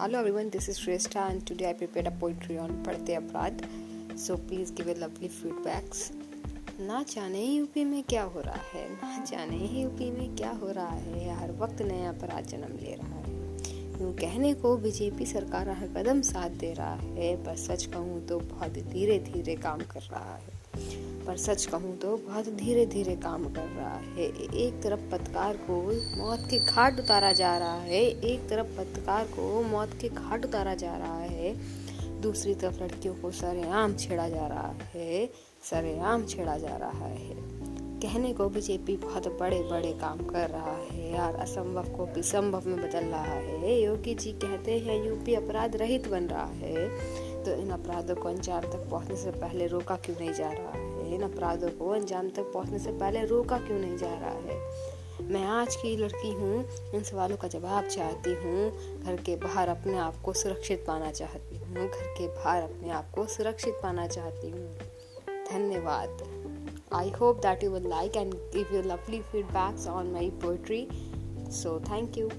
Hello everyone this is Shreshtha and today I prepare a poetry on पढ़ते अपराध so please give a lovely feedbacks ना जाने ही UP में क्या हो रहा है ना जाने ही यूपी में क्या हो रहा है हर वक्त नया अपराध जन्म ले रहा है यूँ कहने को बीजेपी सरकार हर कदम साथ दे रहा है, पर सच कहूँ तो बहुत धीरे धीरे काम कर रहा है। पर सच कहूँ तो बहुत धीरे धीरे काम कर रहा है। एक तरफ़ पत्रकार को मौत के घाट उतारा जा रहा है, एक तरफ़ पत्रकार को मौत के घाट उतारा जा रहा है। दूसरी तरफ़ लड़कियों को सरेआम छेड़ा जा रहा है, सरेआम छेड़ा जा रहा है। कहने को बीजेपी बहुत बड़े बड़े काम कर रहा है यार, असंभव को भी, संभव में बदल रहा है। योगी जी कहते हैं, यूपी अपराध रहित बन रहा है। तो इन अपराधों को अंजाम तक पहुँचने से पहले रोका क्यों नहीं जा रहा है? इन अपराधों को अंजाम तक पहुँचने से पहले रोका क्यों नहीं जा रहा है? मैं आज की लड़की हूँ, इन सवालों का जवाब चाहती हूँ। घर के बाहर अपने आप को सुरक्षित पाना चाहती हूँ। घर के बाहर अपने आप को सुरक्षित पाना चाहती हूँ। धन्यवाद। I hope that you will like and give your lovely feedbacks on my poetry. So, thank you.